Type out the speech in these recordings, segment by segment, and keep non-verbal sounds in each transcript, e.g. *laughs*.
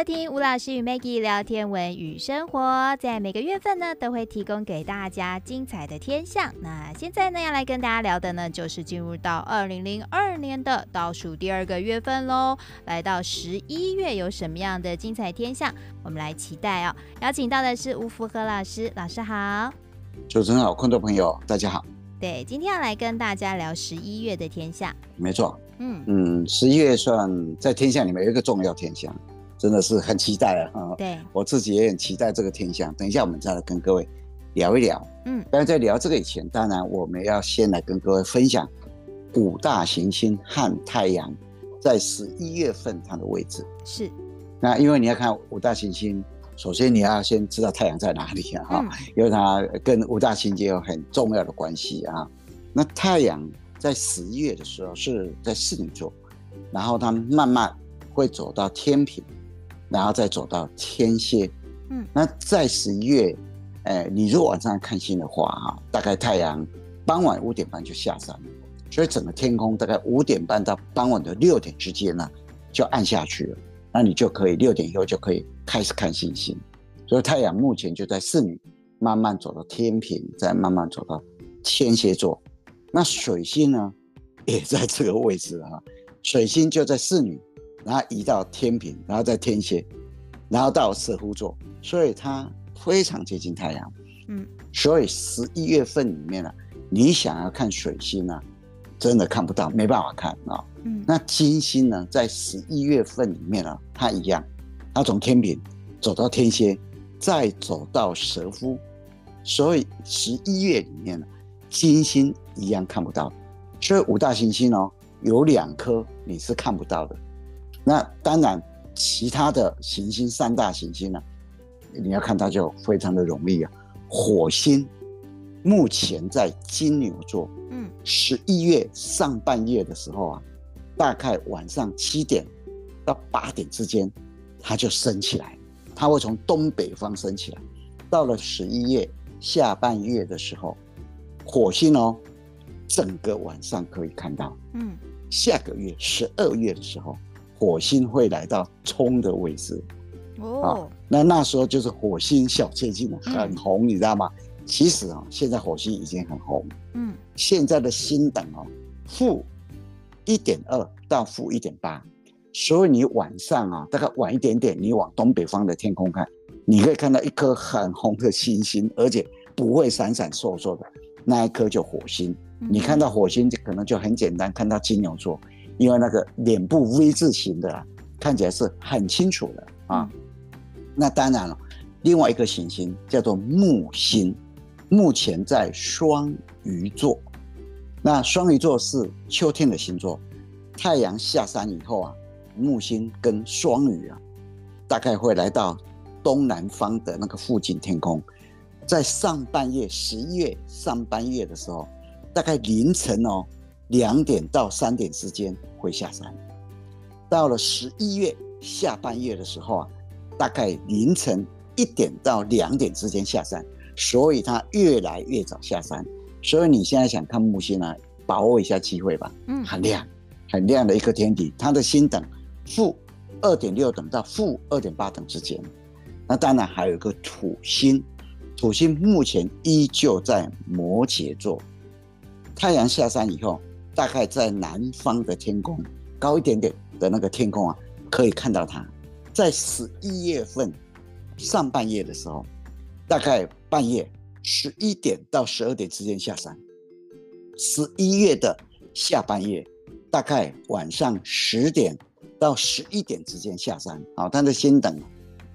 收听吴老师与 Maggie 聊天文与生活，在每个月份呢，都会提供给大家精彩的天象。那现在呢，要来跟大家聊的呢，就是进入到二零零二年的倒数第二个月份喽。来到十一月，有什么样的精彩天象？我们来期待哦。邀请到的是吴福和老师，老师好。主持人好，观众朋友大家好。对，今天要来跟大家聊十一月的天象。没错，嗯嗯，十一月算在天象里面有一个重要天象。真的是很期待啊！对，我自己也很期待这个天象。等一下我们再来跟各位聊一聊。嗯，但是在聊这个以前，当然我们要先来跟各位分享五大行星和太阳在十一月份它的位置。是。那因为你要看五大行星，首先你要先知道太阳在哪里啊？哈、嗯，因为它跟五大行星有很重要的关系啊。那太阳在十一月的时候是在处女座，然后它慢慢会走到天秤。然后再走到天蝎，嗯，那在十一月，呃，你如果晚上看星的话，哈，大概太阳傍晚五点半就下山了，所以整个天空大概五点半到傍晚的六点之间呢，就暗下去了。那你就可以六点以后就可以开始看星星。所以太阳目前就在侍女，慢慢走到天平，再慢慢走到天蝎座。那水星呢，也在这个位置啊，水星就在侍女。然后移到天平，然后在天蝎，然后到蛇夫座，所以它非常接近太阳。嗯，所以十一月份里面呢、啊，你想要看水星呢、啊，真的看不到，没办法看啊。嗯，那金星呢，在十一月份里面呢、啊，它一样，它从天平走到天蝎，再走到蛇夫，所以十一月里面呢、啊，金星一样看不到。所以五大行星哦，有两颗你是看不到的。那当然，其他的行星三大行星呢、啊，你要看它就非常的容易啊。火星目前在金牛座，嗯，十一月上半夜的时候啊，大概晚上七点到八点之间，它就升起来，它会从东北方升起来。到了十一月下半月的时候，火星哦，整个晚上可以看到，嗯，下个月十二月的时候。火星会来到冲的位置，哦、啊，那那时候就是火星小接近了，很红，嗯、你知道吗？其实啊，现在火星已经很红，嗯，现在的星等哦，负一点二到负一点八，所以你晚上啊，大概晚一点点，你往东北方的天空看，你可以看到一颗很红的星星，而且不会闪闪烁烁的，那一颗就火星。嗯、你看到火星，就可能就很简单，看到金牛座。因为那个脸部 V 字形的啊，看起来是很清楚的啊。那当然了，另外一个行星叫做木星，目前在双鱼座。那双鱼座是秋天的星座，太阳下山以后啊，木星跟双鱼啊，大概会来到东南方的那个附近天空，在上半夜十一月上半夜的时候，大概凌晨哦。两点到三点之间会下山，到了十一月下半月的时候啊，大概凌晨一点到两点之间下山，所以它越来越早下山。所以你现在想看木星呢，把握一下机会吧。嗯，很亮，很亮的一颗天体，它的星等负二点六等到负二点八等之间。那当然还有一个土星，土星目前依旧在摩羯座，太阳下山以后。大概在南方的天空高一点点的那个天空啊，可以看到它。在十一月份上半夜的时候，大概半夜十一点到十二点之间下山。十一月的下半夜，大概晚上十点到十一点之间下山。啊，它的星等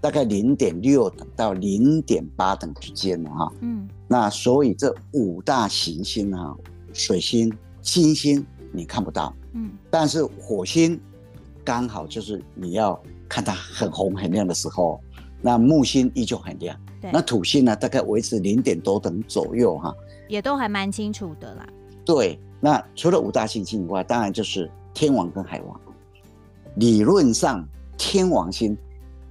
大概零点六等到零点八等之间了哈。嗯，那所以这五大行星啊，水星。金星你看不到，嗯，但是火星刚好就是你要看它很红很亮的时候，那木星依旧很亮，对，那土星呢，大概维持零点多等左右哈，也都还蛮清楚的啦。对，那除了五大行星以外，当然就是天王跟海王。理论上，天王星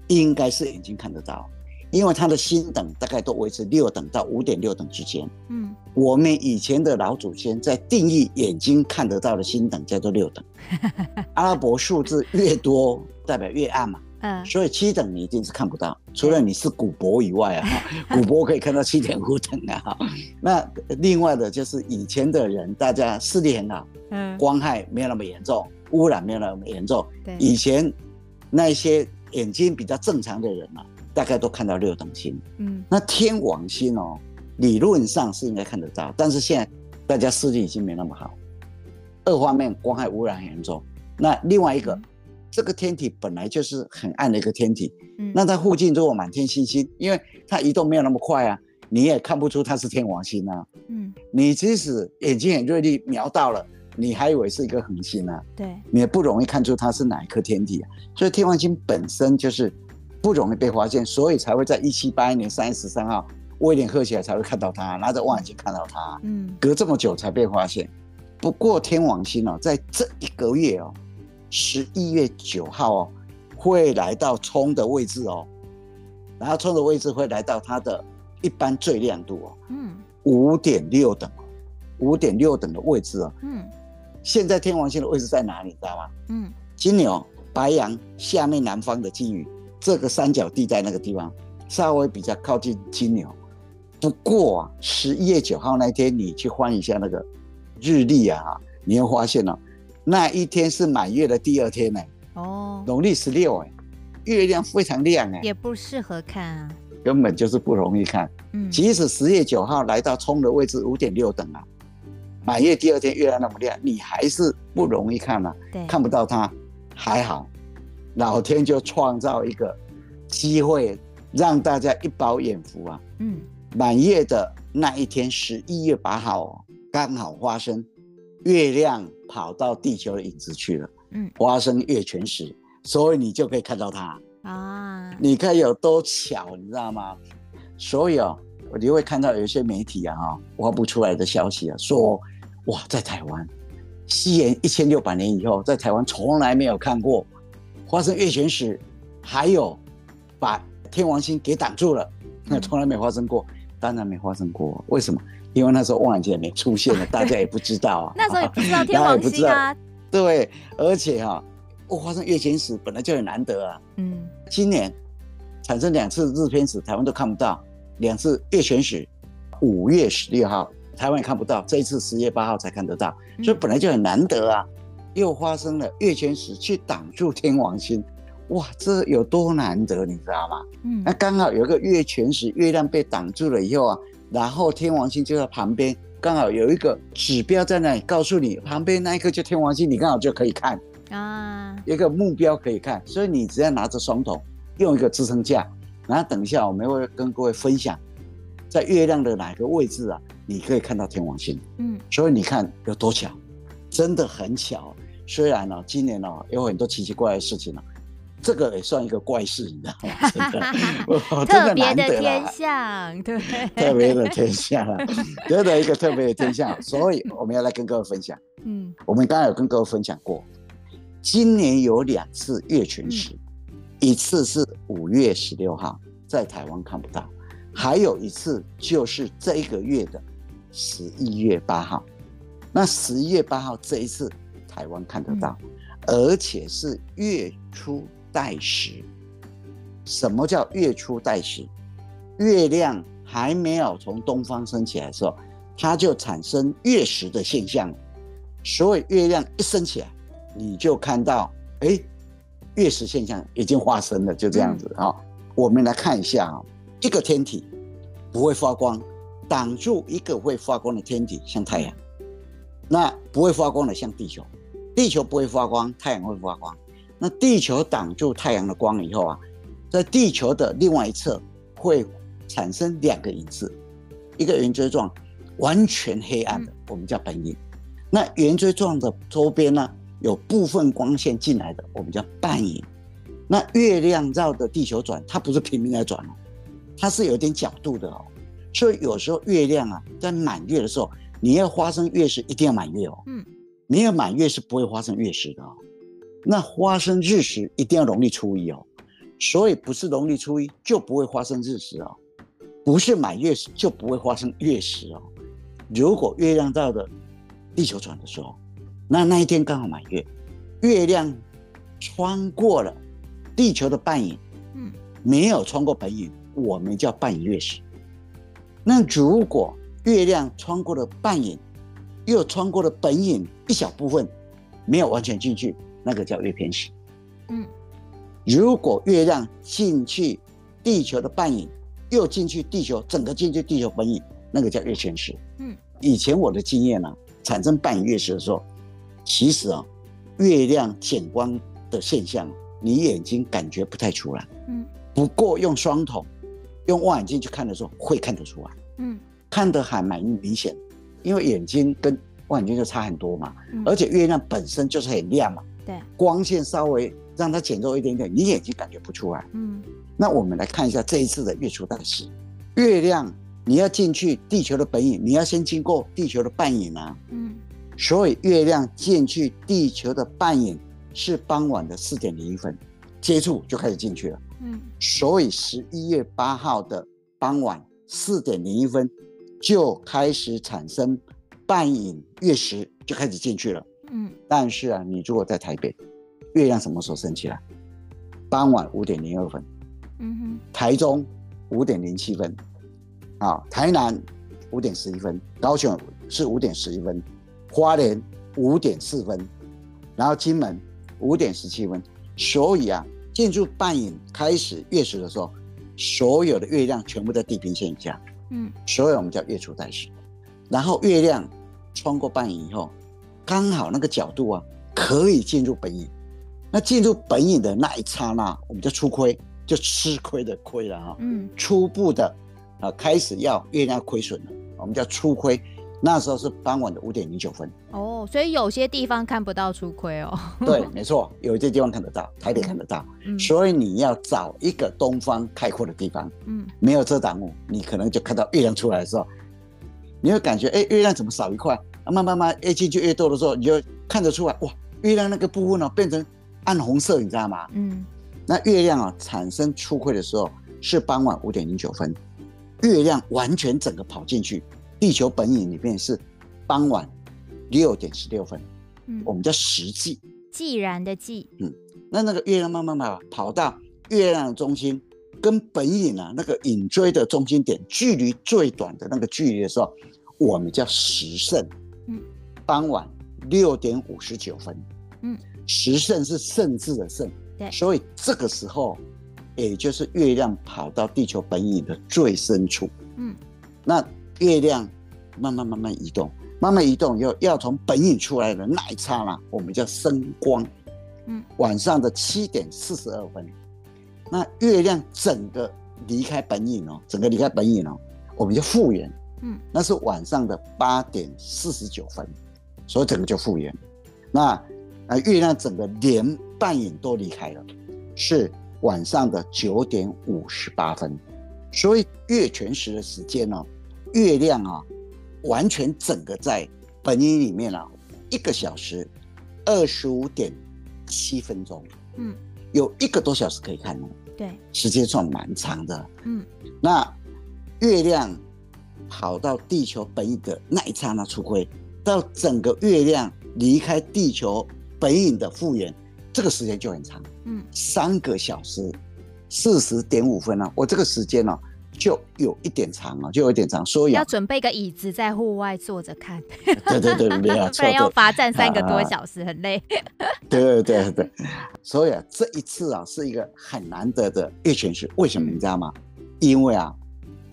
应该是眼睛看得到。因为它的星等大概都维持六等到五点六等之间。嗯，我们以前的老祖先在定义眼睛看得到的星等叫做六等。*laughs* 阿拉伯数字越多，代表越暗嘛。嗯，所以七等你一定是看不到，除了你是古柏以外啊，*laughs* 古柏可以看到七点五等啊。那另外的就是以前的人，大家视力很好，嗯，光害没有那么严重，污染没有那么严重，对，以前那些眼睛比较正常的人啊，大概都看到六等星，嗯，那天王星哦，理论上是应该看得到，但是现在大家视力已经没那么好。二方面光害污染很严重，那另外一个，嗯、这个天体本来就是很暗的一个天体，嗯、那它附近如果满天星星，因为它移动没有那么快啊，你也看不出它是天王星啊。嗯，你即使眼睛很锐利瞄到了，你还以为是一个恒星啊。对，你也不容易看出它是哪一颗天体啊。所以天王星本身就是不容易被发现，所以才会在一七八一年三月十三号，威廉赫起来才会看到他，拿着望远镜看到他。嗯，隔这么久才被发现。不过天王星哦，在这一个月哦，十一月九号哦，会来到冲的位置哦，然后冲的位置会来到它的一般最亮度哦，嗯，五点六等，五点六等的位置哦，嗯，现在天王星的位置在哪里？你知道吗？嗯，金牛、白羊下面南方的金鱼这个三角地带那个地方，稍微比较靠近金牛。不过啊，十一月九号那天你去翻一下那个。日历啊，你会发现哦，那一天是满月的第二天呢。哦，农历十六哎，月亮非常亮哎，也不适合看啊，根本就是不容易看。嗯，即使十月九号来到冲的位置五点六等啊，满月第二天月亮那么亮，你还是不容易看啊。对，看不到它还好，老天就创造一个机会让大家一饱眼福啊。嗯，满月的那一天，十一月八号哦。刚好发生月亮跑到地球的影子去了，嗯，发生月全食，所以你就可以看到它啊。你看有多巧，你知道吗？所以哦，你会看到有一些媒体啊，哈，发布出来的消息啊，说哇，在台湾，西元一千六百年以后，在台湾从来没有看过发生月全食，还有把天王星给挡住了，那从来没发生过，当然没发生过，为什么？因为那时候望远镜也没出现了，*laughs* 大家也不知道啊。那时候也不知道 *laughs* 天王星啊。对，而且哈、啊，我发生月全食本来就很难得啊。嗯。今年产生两次日偏食，台湾都看不到；两次月全食，五月十六号台湾也看不到，这一次十月八号才看得到，所以本来就很难得啊。又发生了月全食去挡住天王星，哇，这有多难得，你知道吗？嗯。那刚好有一个月全食，月亮被挡住了以后啊。然后天王星就在旁边，刚好有一个指标在那里，告诉你旁边那一颗就天王星，你刚好就可以看啊，一个目标可以看。所以你只要拿着双筒，用一个支撑架，然后等一下我们会跟各位分享，在月亮的哪个位置啊，你可以看到天王星。嗯，所以你看有多巧，真的很巧。虽然呢、啊，今年呢、啊、有很多奇奇怪怪的事情呢、啊。这个也算一个怪事，你知道吗？真的，*laughs* 特别的天象，对，特别的天象啊，得的一个特别的天象，*laughs* 所以我们要来跟各位分享。嗯，我们刚刚有跟各位分享过，今年有两次月全食，嗯、一次是五月十六号，在台湾看不到，还有一次就是这一个月的十一月八号。那十一月八号这一次台湾看得到，嗯、而且是月初。带时，什么叫月初带时？月亮还没有从东方升起来的时候，它就产生月食的现象。所以月亮一升起来，你就看到，哎，月食现象已经发生了，就这样子啊、嗯哦。我们来看一下啊，一个天体不会发光，挡住一个会发光的天体，像太阳。那不会发光的像地球，地球不会发光，太阳会发光。那地球挡住太阳的光以后啊，在地球的另外一侧会产生两个影子，一个圆锥状，完全黑暗的，我们叫本影。那圆锥状的周边呢，有部分光线进来的，我们叫半影。那月亮绕着地球转，它不是平面在转哦，它是有点角度的哦。所以有时候月亮啊，在满月的时候，你要发生月食，一定要满月哦。嗯，没有满月是不会发生月食的哦。那发生日食一定要农历初一哦，所以不是农历初一就不会发生日食哦，不是满月时就不会发生月食哦。如果月亮绕着地球转的时候，那那一天刚好满月，月亮穿过了地球的半影，嗯，没有穿过本影，我们叫半影月食。那如果月亮穿过了半影，又穿过了本影一小部分，没有完全进去，那个叫月偏食。嗯，如果月亮进去地球的半影，又进去地球，整个进去地球本影，那个叫月全食。嗯，以前我的经验呢、啊，产生半影月食的时候，其实啊，月亮减光的现象，你眼睛感觉不太出来。嗯，不过用双筒、用望远镜去看的时候，会看得出来。嗯，看得还蛮明显，因为眼睛跟望远镜就差很多嘛。嗯，而且月亮本身就是很亮嘛。对，光线稍微让它减弱一点点，你眼睛感觉不出来。嗯，那我们来看一下这一次的月出代时，月亮你要进去地球的本影，你要先经过地球的半影啊。嗯，所以月亮进去地球的半影是傍晚的四点零一分，接触就开始进去了。嗯，所以十一月八号的傍晚四点零一分就开始产生半影月食，就开始进去了。嗯，但是啊，你如果在台北，月亮什么时候升起来？傍晚五点零二分。嗯哼，台中五点零七分，啊，台南五点十一分，高雄是五点十一分，花莲五点四分，然后金门五点十七分。所以啊，进入半影开始月食的时候，所有的月亮全部在地平线以下。嗯，所以我们叫月初代时。然后月亮穿过半影以后。刚好那个角度啊，可以进入本影。那进入本影的那一刹那，我们就出亏，就吃亏的亏了哈。嗯，初步的啊，开始要月亮亏损了，我们叫初亏。那时候是傍晚的五点零九分。哦，所以有些地方看不到出亏哦。*laughs* 对，没错，有些地方看得到，台北看得到。嗯，所以你要找一个东方开阔的地方，嗯，没有遮挡物，你可能就看到月亮出来的时候，你会感觉，哎，月亮怎么少一块？慢慢慢越进去越多的时候，你就看得出来，哇，月亮那个部分呢、哦、变成暗红色，你知道吗？嗯，那月亮啊产生出亏的时候是傍晚五点零九分，月亮完全整个跑进去，地球本影里面是傍晚六点十六分，嗯，我们叫时际，既然的既，嗯，那那个月亮慢慢慢跑到月亮的中心，跟本影啊那个影锥的中心点距离最短的那个距离的时候，我们叫时胜。嗯，傍晚六点五十九分，嗯，时胜是胜字的胜，对，所以这个时候，也就是月亮跑到地球本影的最深处，嗯，那月亮慢慢慢慢移动，慢慢移动又要从本影出来的那一刹那，我们叫升光，嗯，晚上的七点四十二分，那月亮整个离开本影哦，整个离开本影哦，我们就复原。嗯，那是晚上的八点四十九分，所以整个就复原。那啊，月亮整个连半影都离开了，是晚上的九点五十八分。所以月全食的时间呢，月亮啊，完全整个在本影里面啊，一个小时二十五点七分钟。嗯，有一个多小时可以看哦。对，时间算蛮长的。嗯，那月亮。跑到地球本影的那一刹那出轨，到整个月亮离开地球本影的复原，这个时间就很长，嗯，三个小时四十点五分呢、啊。我这个时间呢、啊，就有一点长啊，就有一点长，所以、啊、要准备个椅子在户外坐着看。*laughs* 对对对，没有 *laughs* 错，不然要罚站三个多小时，很累。*laughs* 对对对对，所以啊，这一次啊，是一个很难得的月全食。为什么你知道吗？嗯、因为啊。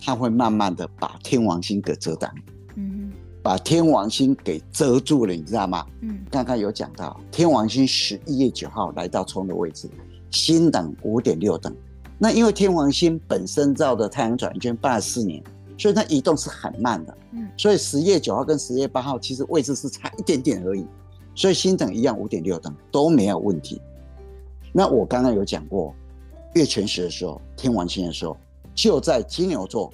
它会慢慢的把天王星给遮挡，嗯，把天王星给遮住了，你知道吗？嗯，刚刚有讲到天王星十一月九号来到冲的位置，星等五点六等。那因为天王星本身绕的太阳转圈八十四年，所以它移动是很慢的，嗯，所以十月九号跟十月八号其实位置是差一点点而已，所以星等一样五点六等都没有问题。那我刚刚有讲过月全食的时候，天王星的时候。就在金牛座、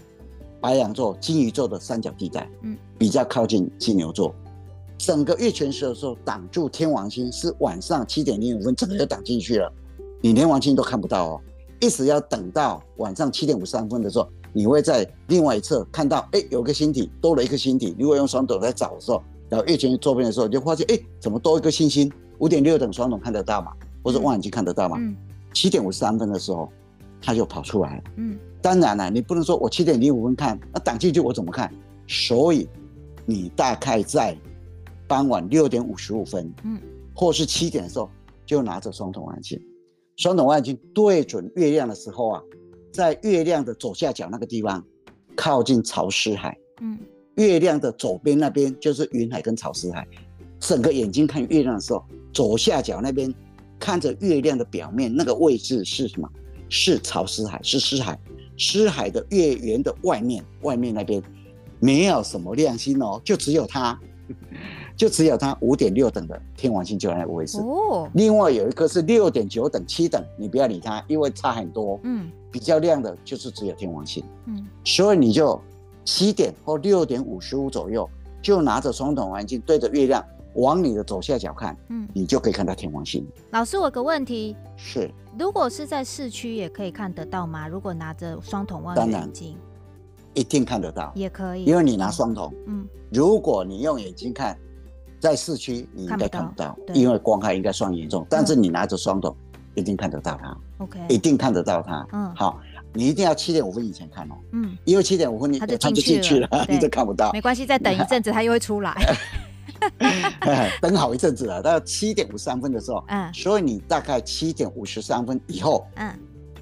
白羊座、金鱼座的三角地带，嗯，比较靠近金牛座。整个月全食的时候，挡住天王星是晚上七点零五分，整个就挡进去了，你连王星都看不到哦。一直要等到晚上七点五十三分的时候，你会在另外一侧看到，哎，有个星体多了一个星体。如果用双斗在找的时候，然后月全食周边的时候，你就发现，哎，怎么多一个星星？五点六等双筒看得到吗？或者望远镜看得到吗？嗯七点五十三分的时候，它就跑出来了。嗯，当然了，你不能说我七点零五分看，那挡进去我怎么看？所以你大概在傍晚六点五十五分，嗯，或是七点的时候，就拿着双筒望远镜，双筒望远镜对准月亮的时候啊，在月亮的左下角那个地方，靠近潮湿海，嗯，月亮的左边那边就是云海跟潮湿海，整个眼睛看月亮的时候，左下角那边。看着月亮的表面，那个位置是什么？是潮湿海，是湿海。湿海的月圆的外面，外面那边没有什么亮星哦，就只有它，就只有它五点六等的天王星就在那个位置。哦。另外有一颗是六点九等、七等，你不要理它，因为差很多。嗯。比较亮的就是只有天王星。嗯。所以你就七点或六点五十五左右，就拿着双筒望远镜对着月亮。往你的左下角看，嗯，你就可以看到天王星。老师，我有个问题是，如果是在市区也可以看得到吗？如果拿着双筒望远镜，一定看得到，也可以，因为你拿双筒。嗯，如果你用眼睛看，在市区你应该看不到，因为光害应该算严重。但是你拿着双筒，一定看得到它。OK，一定看得到它。嗯，好，你一定要七点五分以前看哦。嗯，因为七点五分你它就进去了，*laughs* 你就看不到。没关系，再等一阵子它又会出来。*laughs* 等好一阵子了，到七点五十三分的时候，嗯，所以你大概七点五十三分以后，嗯，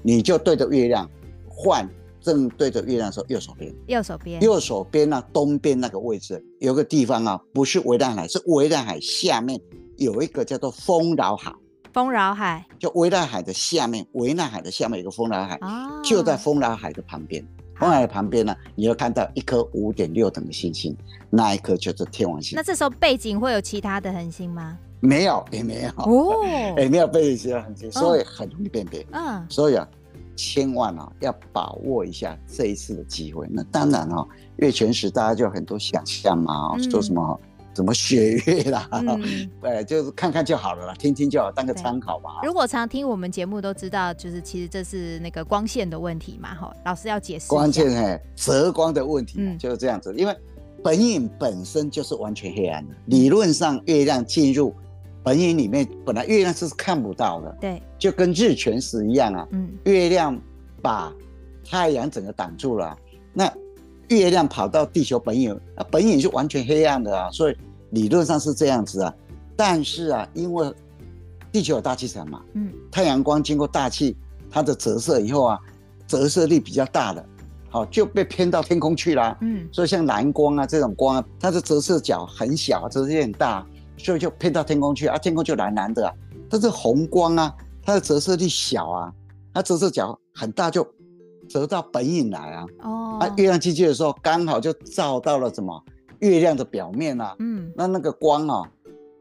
你就对着月亮，换正对着月亮的时候，右手边，右手边，右手边呢，东边那个位置有个地方啊，不是维纳海，是维纳海下面有一个叫做丰饶海，丰饶海，就维纳海的下面，维纳海的下面有个丰饶海，哦，就在丰饶海的旁边。丰饶海旁边呢，你会看到一颗五点六等的星星，那一颗就是天王星。那这时候背景会有其他的恒星吗？没有，也没有。哦，*laughs* 也没有背景其他恒星，所以很容易辨别。嗯，所以啊，千万啊要把握一下这一次的机会。那当然啊，月全食大家就有很多想象嘛，说什么。什么血月啦？嗯，对，*laughs* 就是看看就好了啦，听听就好，当个参考吧。如果常听我们节目都知道，就是其实这是那个光线的问题嘛，哈，老师要解释。光线哎，折光的问题，嗯，就是这样子。因为本影本身就是完全黑暗的，理论上月亮进入本影里面，本来月亮是看不到的，对，就跟日全食一样啊，嗯，月亮把太阳整个挡住了，那月亮跑到地球本影，啊，本影是完全黑暗的啊，所以。理论上是这样子啊，但是啊，因为地球有大气层嘛，嗯，太阳光经过大气，它的折射以后啊，折射力比较大的，好就被偏到天空去了，嗯，所以像蓝光啊这种光啊，它的折射角很小，折射力很大，所以就偏到天空去啊，天空就蓝蓝的啊。但是红光啊，它的折射力小啊，它折射角很大，就折到本影来啊，哦，啊，月亮进去的时候刚好就照到了什么？月亮的表面啊，嗯，那那个光啊，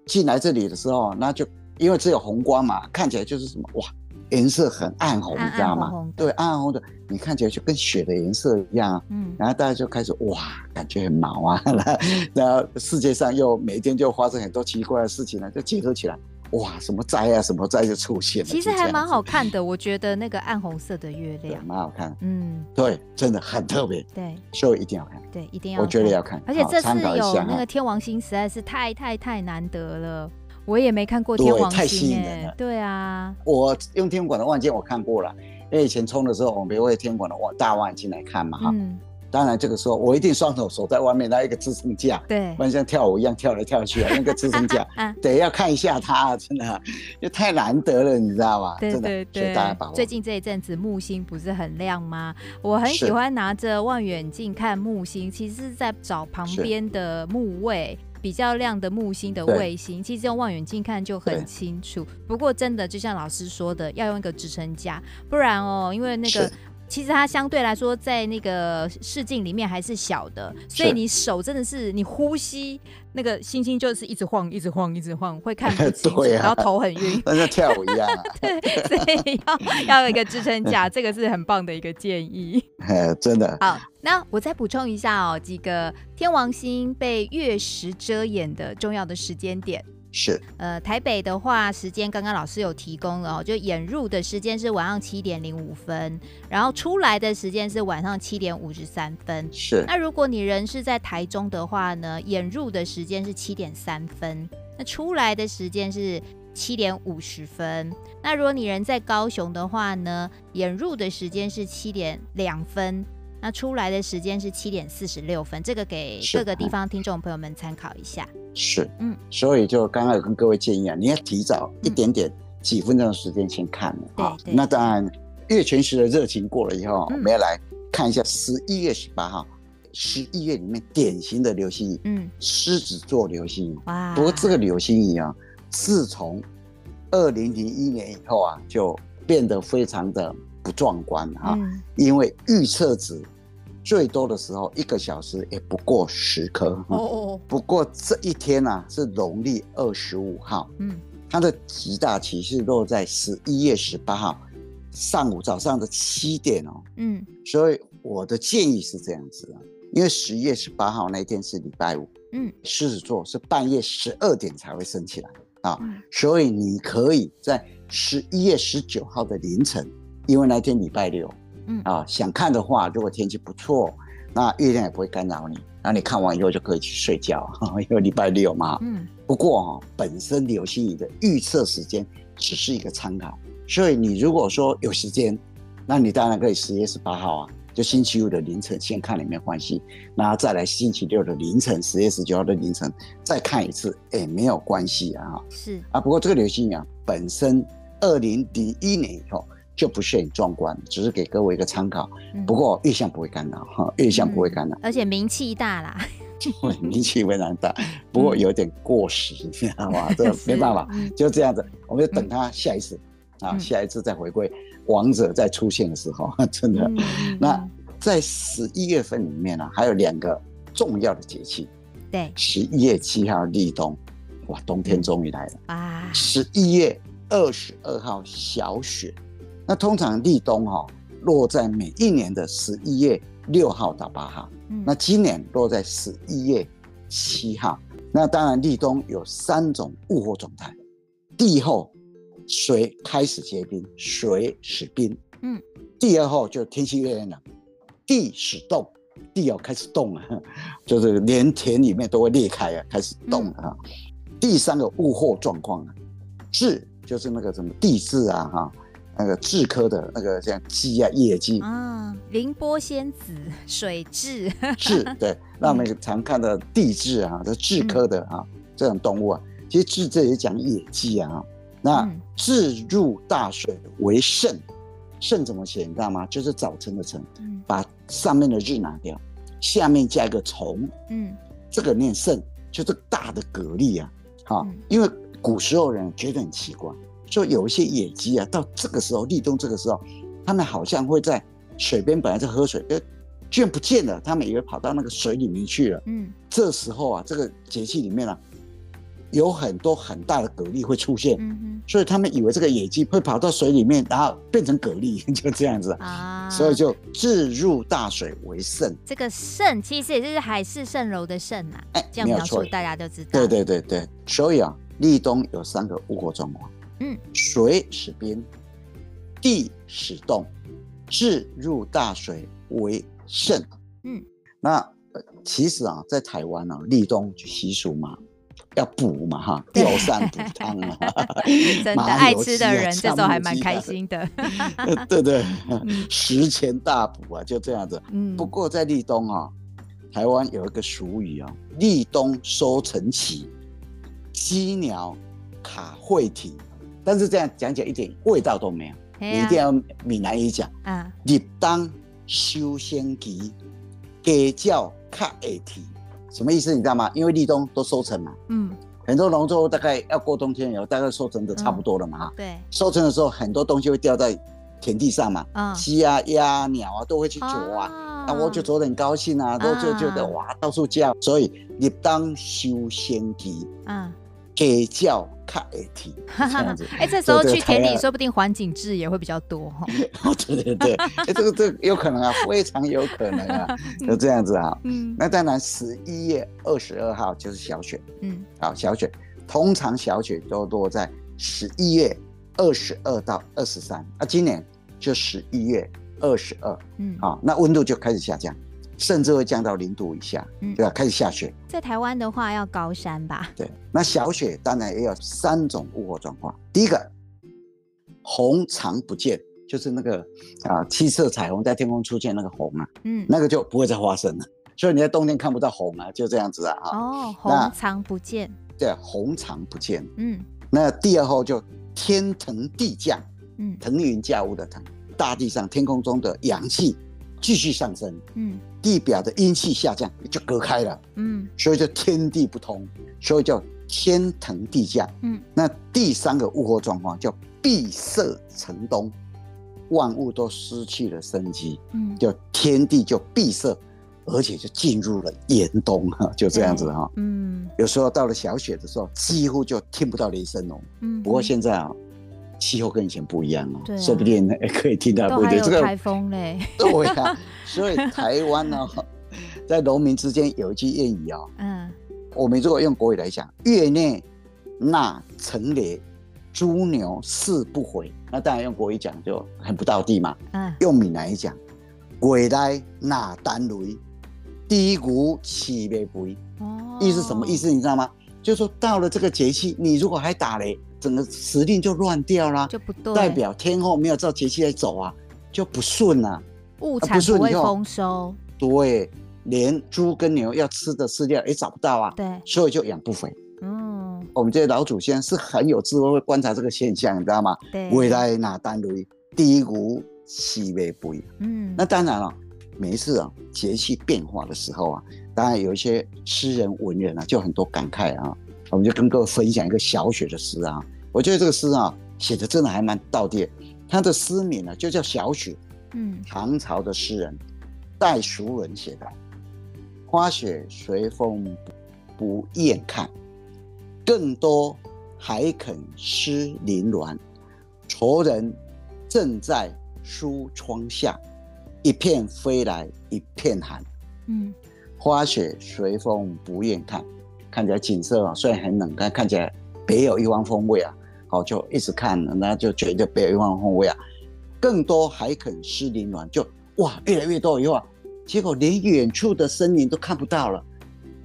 进来这里的时候，那就因为只有红光嘛，看起来就是什么哇，颜色很暗红，你知道吗？暗暗对，暗红的，你看起来就跟血的颜色一样啊。嗯，然后大家就开始哇，感觉很毛啊，*laughs* 然后世界上又每天就发生很多奇怪的事情呢，就结合起来。哇，什么灾啊，什么灾就出现了。其实还蛮好看的，我觉得那个暗红色的月亮蛮好看。嗯，对，真的很特别。对，所以一定要看。对，一定要。我觉得要看。而且这次有那个天王星，实在是太太太难得了。我也没看过天王星，太吸引人了。对啊，我用天文馆的望远镜我看过了，因为以前冲的时候，我们会天文馆的望大望远镜来看嘛，哈。当然，这个时候我一定双手守在外面，拿一个支撑架，对，不然像跳舞一样跳来跳去啊。*laughs* 那个支撑架，*laughs* 得要看一下它，真的，就太难得了，你知道吗？对对对。大家把握。最近这一阵子木星不是很亮吗？我很喜欢拿着望远镜看木星，其实是在找旁边的木卫比较亮的木星的卫星。其实用望远镜看就很清楚。不过真的就像老师说的，要用一个支撑架，不然哦，因为那个。其实它相对来说，在那个视镜里面还是小的，所以你手真的是你呼吸那个星星就是一直晃，一直晃，一直晃，会看不清楚，*laughs* 啊、然后头很晕，*laughs* 像跳舞一样、啊。*laughs* 对，所以要要有一个支撑架，这个是很棒的一个建议。真的。好，那我再补充一下哦，几个天王星被月食遮掩的重要的时间点。是，呃，台北的话，时间刚刚老师有提供了哦，就演入的时间是晚上七点零五分，然后出来的时间是晚上七点五十三分。是，那如果你人是在台中的话呢，演入的时间是七点三分，那出来的时间是七点五十分。那如果你人在高雄的话呢，演入的时间是七点两分，那出来的时间是七点四十六分。这个给各个地方听众朋友们参考一下。是，嗯，所以就刚刚有跟各位建议啊，你要提早一点点、嗯、几分钟的时间先看了啊。那当然，月全食的热情过了以后，嗯、我们要来看一下十一月十八号。十一月里面典型的流星雨，嗯，狮子座流星雨。哇！不过这个流星雨啊，自从二零零一年以后啊，就变得非常的不壮观哈、啊嗯，因为预测值最多的时候一个小时也不过十颗。哦哦。不过这一天呢、啊、是农历二十五号，嗯，它的极大期是落在十一月十八号上午早上的七点哦，嗯，所以我的建议是这样子啊。因为十一月十八号那一天是礼拜五，嗯，狮子座是半夜十二点才会升起来啊、嗯，所以你可以在十一月十九号的凌晨，因为那天礼拜六，嗯啊，想看的话，如果天气不错，那月亮也不会干扰你，那你看完以后就可以去睡觉，*laughs* 因为礼拜六嘛，嗯。不过啊，本身流星雨的预测时间只是一个参考，所以你如果说有时间，那你当然可以十月十八号啊。就星期五的凌晨先看里面关系，然后再来星期六的凌晨，十月十九号的凌晨再看一次，哎、欸，没有关系啊，是啊。不过这个流星雨啊，本身二零零一年以后就不是很壮观，只是给各位一个参考。不过月相不会干扰哈，月相不会干扰、嗯，而且名气大啦，*laughs* 名气非常大。不过有点过时，你知道吗？这没办法，*laughs* 就这样子，我们就等他下一次、嗯、啊，下一次再回归。王者再出现的时候，*laughs* 真的。嗯、那在十一月份里面呢、啊，还有两个重要的节气。对，十一月七号立冬，哇，冬天终于来了啊！十一月二十二号小雪，那通常立冬哈、哦，落在每一年的十一月六号到八号、嗯。那今年落在十一月七号。那当然，立冬有三种物候状态，地候。水开始结冰，水始冰。嗯，第二后就天气越来越冷，地始冻，地要开始冻了，就是连田里面都会裂开啊，开始冻了哈、嗯。第三个物候状况啊，雉就是那个什么地质啊哈，那个雉科的那个像鸡啊野鸡啊，凌波仙子水蛭、蛭 *laughs* 对，那我们常看到地质啊，这雉科的啊、嗯、这种动物啊，其实雉这也讲野鸡啊。那雉入大水为肾，肾怎么写？你知道吗？就是早晨的晨，把上面的日拿掉，下面加一个虫，嗯，这个念肾，就是大的蛤蜊啊，哈，因为古时候人觉得很奇怪，说有一些野鸡啊，到这个时候立冬这个时候，他们好像会在水边本来在喝水，呃，居然不见了，他们以为跑到那个水里面去了，嗯，这时候啊，这个节气里面啊。有很多很大的蛤蜊会出现，嗯，所以他们以为这个野鸡会跑到水里面，然后变成蛤蜊，*laughs* 就这样子啊。所以就置入大水为肾。这个肾其实也就是海市蜃楼的蜃呐，哎，这样描述大家就知道。对对对对，所以啊，立冬有三个物候状况，嗯，水使冰，地使冻，置入大水为盛。嗯，那其实啊，在台湾啊，立冬习俗嘛。要补嘛哈，吊扇补 *laughs* 汤啊，真的爱吃的人这时候还蛮开心的。*laughs* 对对，*laughs* 食前大补啊，就这样子。嗯，不过在立冬啊，台湾有一个俗语啊，立冬收成期，鸡鸟卡会体。但是这样讲起来一点味道都没有，你一定要闽南语讲啊，立冬收成期，鸡叫卡会提。什么意思？你知道吗？因为立冬都收成嘛，嗯，很多农作物大概要过冬天以后，大概收成的差不多了嘛，嗯，对，收成的时候很多东西会掉在田地上嘛，嗯，鸡啊、鸭啊、鸟啊都会去啄啊，那、啊、我就啄得很高兴啊，都就觉得哇，到处叫，所以立冬收成期，嗯。给叫卡会体这样子，哎、欸，这时候去田里，说不定环境质也会比较多 *laughs* 哈。对对对，*laughs* 哎、欸，这个这个有可能啊，非常有可能啊，*laughs* 就这样子啊。嗯，那当然，十一月二十二号就是小雪。嗯，好，小雪通常小雪都落在十一月二十二到二十三，啊，今年就十一月二十二。嗯，好，那温度就开始下降，甚至会降到零度以下，嗯，对吧？开始下雪。在台湾的话，要高山吧？对，那小雪当然也有三种物候状况。第一个，红常不见，就是那个啊，七色彩虹在天空出现那个红啊，嗯，那个就不会再发生了。所以你在冬天看不到红啊，就这样子啊，哈。哦，红常不见。对，红常不见。嗯，那第二候就天腾地降，嗯，腾云驾雾的腾，大地上天空中的阳气。继续上升，嗯，地表的阴气下降，就隔开了，嗯，所以叫天地不通，所以叫天腾地降，嗯，那第三个物候状况叫闭塞成冬，万物都失去了生机，嗯，叫天地就闭塞，而且就进入了严冬哈，*laughs* 就这样子哈，嗯，有时候到了小雪的时候，几乎就听不到雷声哦，嗯，不过现在啊。气候跟以前不一样哦，对啊，说不定也可以听到不。这个台风嘞，*laughs* 对啊，所以台湾呢，*laughs* 在农民之间有一句谚语哦，嗯，我们如果用国语来讲，月内纳成雷，猪牛誓不回，那当然用国语讲就很不道地嘛。嗯，用闽南语讲，鬼来纳单雷，低谷起未回。哦，意思什么意思？你知道吗？就是说到了这个节气，你如果还打雷。整个时令就乱掉了，就不对，代表天候没有照节气来走啊，就不顺啊，物产不会丰收。对，连猪跟牛要吃的饲料也找不到啊，对，所以就养不肥。嗯，我们这些老祖先是很有智慧，会观察这个现象，你知道吗？对，未来哪单雷，低谷起未肥。嗯，那当然了，每一次啊节气变化的时候啊，当然有一些诗人文人啊，就很多感慨啊。我们就跟各位分享一个小雪的诗啊，我觉得这个诗啊写的真的还蛮道地。他的诗名呢就叫小雪，嗯，唐朝的诗人戴叔文写的。花雪随风不厌看，更多还肯施凌乱。愁人正在书窗下，一片飞来一片寒。嗯，花雪随风不厌看。看起来景色啊，虽然很冷，但看起来别有一番风味啊。好，就一直看，那就觉得别有一番风味啊。更多还肯施凌乱，就哇，越来越多以后啊，结果连远处的森林都看不到了，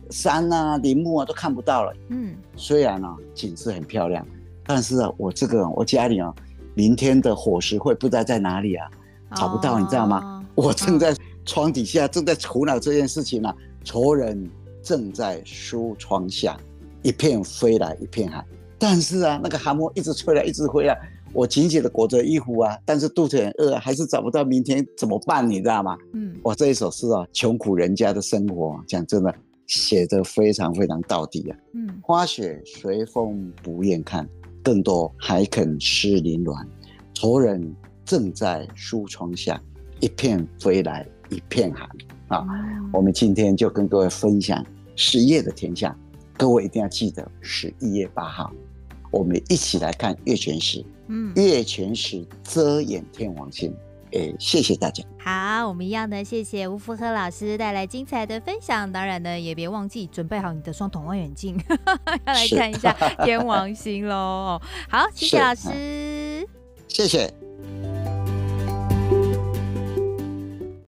山啊、林木啊都看不到了。嗯，虽然啊景色很漂亮，但是啊，我这个我家里啊，明天的伙食会不知道在哪里啊，找不到，你知道吗？哦、我正在窗底下正在苦恼这件事情啊，愁人。正在书窗下，一片飞来一片寒。但是啊，那个寒风一直吹来，一直吹来。我紧紧的裹着衣服啊，但是肚子很饿，还是找不到明天怎么办？你知道吗？嗯，我，这一首诗啊，穷苦人家的生活，讲真的，写得非常非常到底啊。嗯，花雪随风不厌看，更多还肯施凌乱。仇人正在书窗下，一片飞来一片寒。啊，我们今天就跟各位分享十月的天象，各位一定要记得十一月八号，我们一起来看月全食。嗯，月全食遮掩天王星。哎，谢谢大家。好，我们一样的，谢谢吴福和老师带来精彩的分享。当然呢，也别忘记准备好你的双筒望远镜，*laughs* 要来看一下 *laughs* 天王星喽。好，谢谢老师。谢谢。